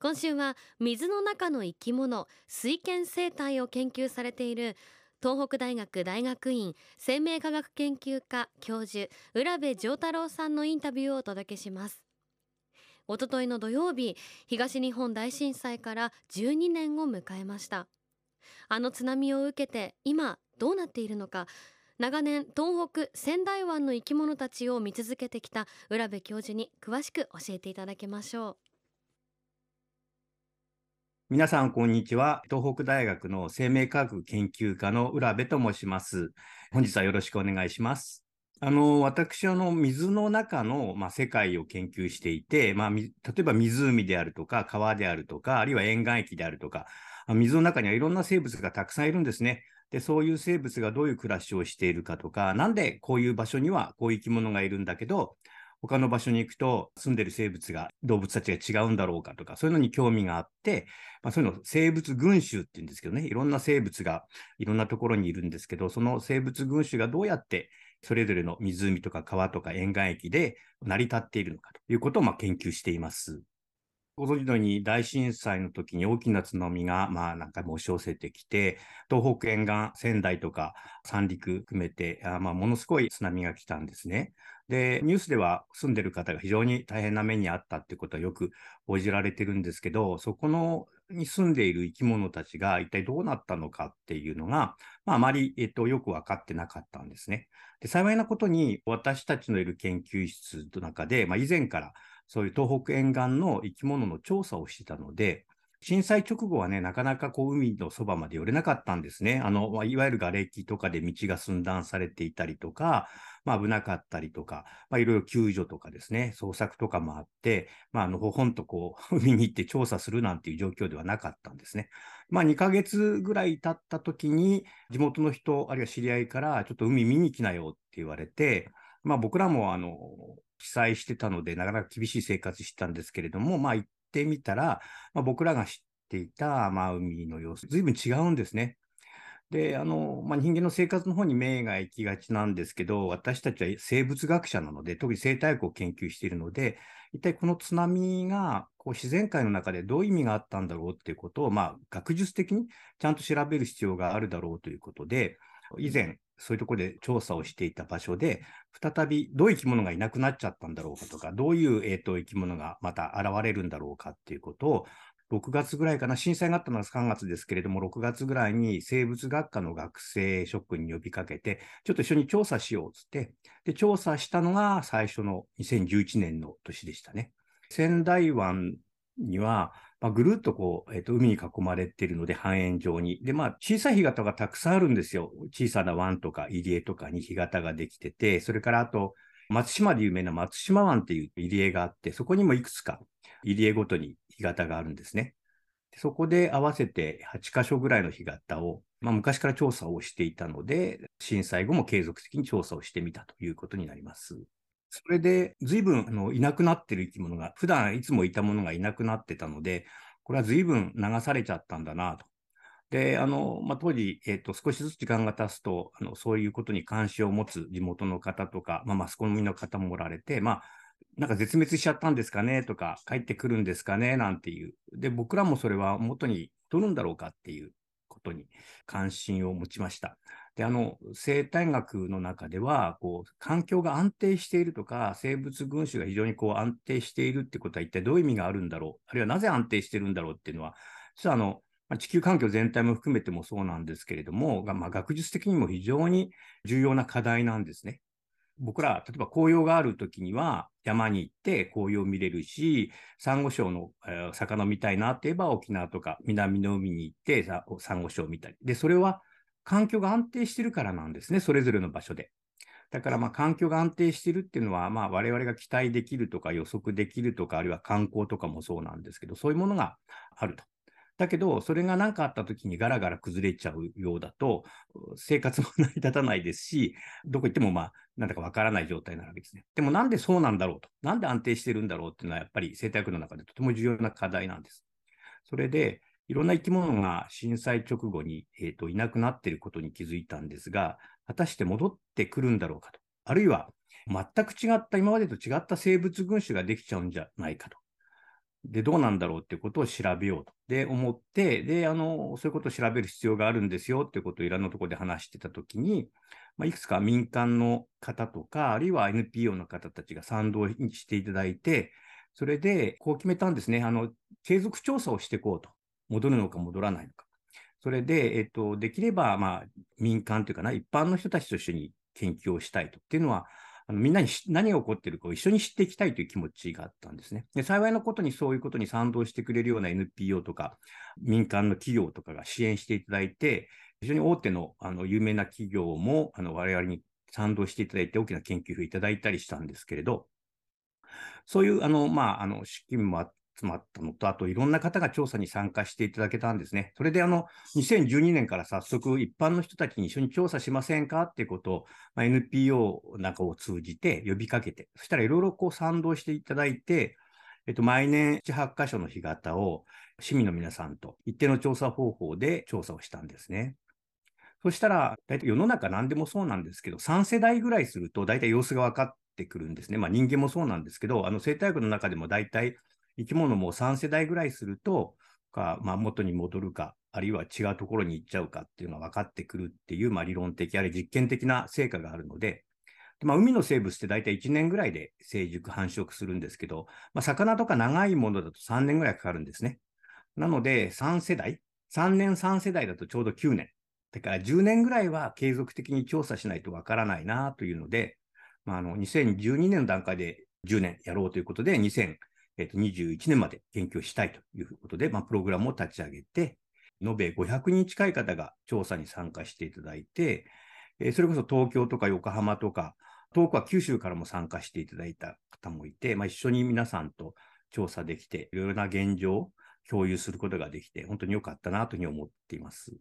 今週は水の中の生き物水圏生態を研究されている東北大学大学院生命科学研究科教授浦部丈太郎さんのインタビューをお届けします。おとといの土曜日東日本大震災から12年を迎えました。あの津波を受けて今どうなっているのか長年東北仙台湾の生き物たちを見続けてきた浦部教授に詳しく教えていただきましょう。皆さん、こんにちは。東北大学の生命科学研究科の浦部と申します。本日はよろしくお願いします。あの、私、あの、水の中の、まあ、世界を研究していて、まあ、例えば湖であるとか、川であるとか、あるいは沿岸域であるとか、水の中にはいろんな生物がたくさんいるんですね。で、そういう生物がどういう暮らしをしているかとか、なんでこういう場所にはこういう生き物がいるんだけど、他の場所に行くと住んでる生物が、動物たちが違うんだろうかとか、そういうのに興味があって、まあ、そういうの生物群衆っていうんですけどね、いろんな生物がいろんなところにいるんですけど、その生物群衆がどうやってそれぞれの湖とか川とか沿岸域で成り立っているのかということをま研究しています。ご存知のように大震災の時に大きな津波が、まあなんか押し寄せてきて、東北沿岸、仙台とか三陸含めて、あまあものすごい津波が来たんですね。で、ニュースでは住んでる方が非常に大変な目にあったってことはよく報じられてるんですけど、そこのに住んでいる生き物たちが一体どうなったのかっていうのが、まあ、あまり、えっと、よく分かってなかったんですね。で幸いなことに私たちのいる研究室の中で、まあ、以前からそういう東北沿岸の生き物の調査をしてたので、震災直後はね、なかなかこう海のそばまで寄れなかったんですね。あの、まあ、いわゆる瓦礫とかで道が寸断されていたりとか、まあ危なかったりとか、まあいろいろ救助とかですね、捜索とかもあって、まああの、ほほんとこう、海に行って調査するなんていう状況ではなかったんですね。まあ2ヶ月ぐらい経った時に、地元の人、あるいは知り合いから、ちょっと海見に来なよって言われて、まあ僕らもあの、被災してたので、なかなか厳しい生活してたんですけれども、まあ行ってみたら、まあ、僕らが知っていた、まあ、海の様子、ずいぶん違うんですね。で、あの、まあ、人間の生活の方に目が行きがちなんですけど、私たちは生物学者なので、特に生態学を研究しているので、一体この津波がこう自然界の中でどういう意味があったんだろうっていうことを、まあ、学術的にちゃんと調べる必要があるだろうということで、以前、そういうところで調査をしていた場所で、再びどういう生き物がいなくなっちゃったんだろうかとか、どういう、えーと、生き物がまた現れるんだろうかっていうことを、6月ぐらいかな、震災があったのは3月ですけれども、6月ぐらいに生物学科の学生諸君に呼びかけて、ちょっと一緒に調査しようっつって、で、調査したのが最初の2011年の年でしたね。仙台湾には、まあ、ぐるっとこう、えっ、ー、と、海に囲まれているので、半円状に。で、まあ、小さい干潟がたくさんあるんですよ。小さな湾とか入江とかに干潟ができてて、それからあと、松島で有名な松島湾っていう入江があって、そこにもいくつか入江ごとに干潟があるんですね。そこで合わせて8カ所ぐらいの干潟を、まあ、昔から調査をしていたので、震災後も継続的に調査をしてみたということになります。それで、随分あのいなくなってる生き物が、普段いつもいたものがいなくなってたので、これは随分流されちゃったんだなと。で、あの、まあ、当時、えっ、ー、と、少しずつ時間が経つと、あの、そういうことに関心を持つ地元の方とか、まあ、マスコミの方もおられて、まあ、なんか絶滅しちゃったんですかねとか、帰ってくるんですかねなんていう。で、僕らもそれは元に取るんだろうかっていうことに関心を持ちました。で、あの、生態学の中では、こう、環境が安定しているとか、生物群衆が非常にこう安定しているってことは一体どういう意味があるんだろう、あるいはなぜ安定してるんだろうっていうのは、実はあの、地球環境全体も含めてもそうなんですけれども、まあ、学術的にも非常に重要な課題なんですね。僕ら、例えば紅葉があるときには山に行って紅葉を見れるし、サンゴ礁の、えー、魚見たいなって言えば沖縄とか南の海に行ってサンゴ礁を見たり。で、それは環境が安定してるからなんですね、それぞれの場所で。だからまあ環境が安定してるっていうのは、まあ我々が期待できるとか予測できるとか、あるいは観光とかもそうなんですけど、そういうものがあると。だけど、それが何かあった時にガラガラ崩れちゃうようだと、生活も成り立たないですし、どこ行ってもまあ、なんだかわからない状態なわけですね。でもなんでそうなんだろうと。なんで安定してるんだろうっていうのは、やっぱり生態学の中でとても重要な課題なんです。それで、いろんな生き物が震災直後に、えーと、いなくなっていることに気づいたんですが、果たして戻ってくるんだろうかと。あるいは、全く違った、今までと違った生物群種ができちゃうんじゃないかと。で、どうなんだろうっていうことを調べようと。で、思って、で、あの、そういうことを調べる必要があるんですよっていうことをいろんなところで話してたときに、まあ、いくつか民間の方とか、あるいは NPO の方たちが賛同していただいて、それで、こう決めたんですね。あの、継続調査をしていこうと。戻るのか戻らないのか。それで、えっと、できれば、まあ、民間というかな、一般の人たちと一緒に研究をしたいと。っていうのは、あのみんなに何が起こっているかを一緒に知っていきたいという気持ちがあったんですね。で幸いなことにそういうことに賛同してくれるような NPO とか民間の企業とかが支援していただいて、非常に大手のあの有名な企業もあの我々に賛同していただいて大きな研究費をいただいたりしたんですけれど、そういうあの、まあ、あの資金もあっ詰まったのと、あといろんな方が調査に参加していただけたんですね。それであの、2012年から早速一般の人たちに一緒に調査しませんかっていうことを、まあ、NPO なんかを通じて呼びかけて、そしたらいろいろこう賛同していただいて、えっと、毎年7、8箇所の干潟を市民の皆さんと一定の調査方法で調査をしたんですね。そしたら、大体世の中何でもそうなんですけど、3世代ぐらいすると大体様子が分かってくるんですね。まあ人間もそうなんですけど、あの生態学の中でも大体生き物も3世代ぐらいすると、かまあ、元に戻るか、あるいは違うところに行っちゃうかっていうのが分かってくるっていう、まあ、理論的、あるいは実験的な成果があるので、まあ、海の生物って大体1年ぐらいで成熟、繁殖するんですけど、まあ、魚とか長いものだと3年ぐらいかかるんですね。なので、3世代、3年3世代だとちょうど9年。だから10年ぐらいは継続的に調査しないとわからないなというので、まあ、あの2012年の段階で10年やろうということで、2000えー、と21年まで研究したいということで、まあ、プログラムを立ち上げて、延べ500人近い方が調査に参加していただいて、えー、それこそ東京とか横浜とか、遠くは九州からも参加していただいた方もいて、まあ、一緒に皆さんと調査できて、いろいろな現状を共有することができて、本当に良かったなというふうに思っています。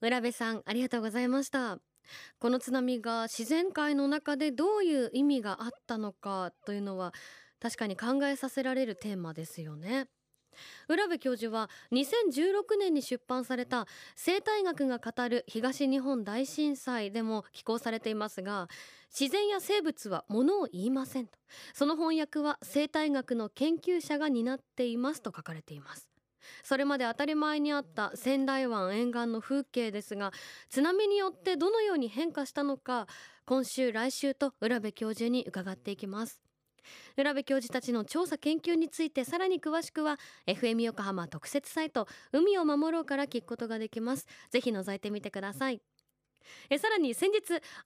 村部さん、ありがとうございました。この津波が自然界の中でどういう意味があったのかというのは確かに考えさせられるテーマですよね。浦部教授は2016年に出版された生態学が語る東日本大震災でも寄稿されていますが自然や生物はものを言いませんとその翻訳は生態学の研究者が担っていますと書かれていますそれまで当たり前にあった仙台湾沿岸の風景ですが津波によってどのように変化したのか今週来週と浦部教授に伺っていきます。浦部教授たちの調査研究についてさらに詳しくは FM 横浜特設サイト海を守ろうから聞くことができます。ぜひ覗いてみてください。えさらに先日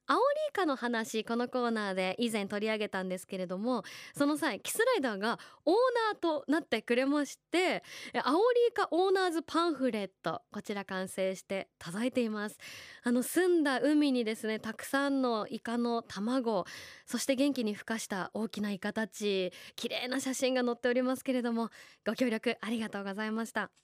アオリイカの話このコーナーで以前取り上げたんですけれどもその際キスライダーがオーナーとなってくれましてアオリイカオーナーズパンフレットこちら完成して届いています。あの澄んだ海にですねたくさんのイカの卵そして元気に孵化した大きなイカたち綺麗な写真が載っておりますけれどもご協力ありがとうございました。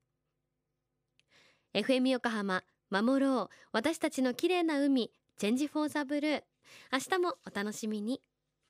FM 横浜守ろう。私たちの綺麗な海チェンジフォーザブルー。明日もお楽しみに。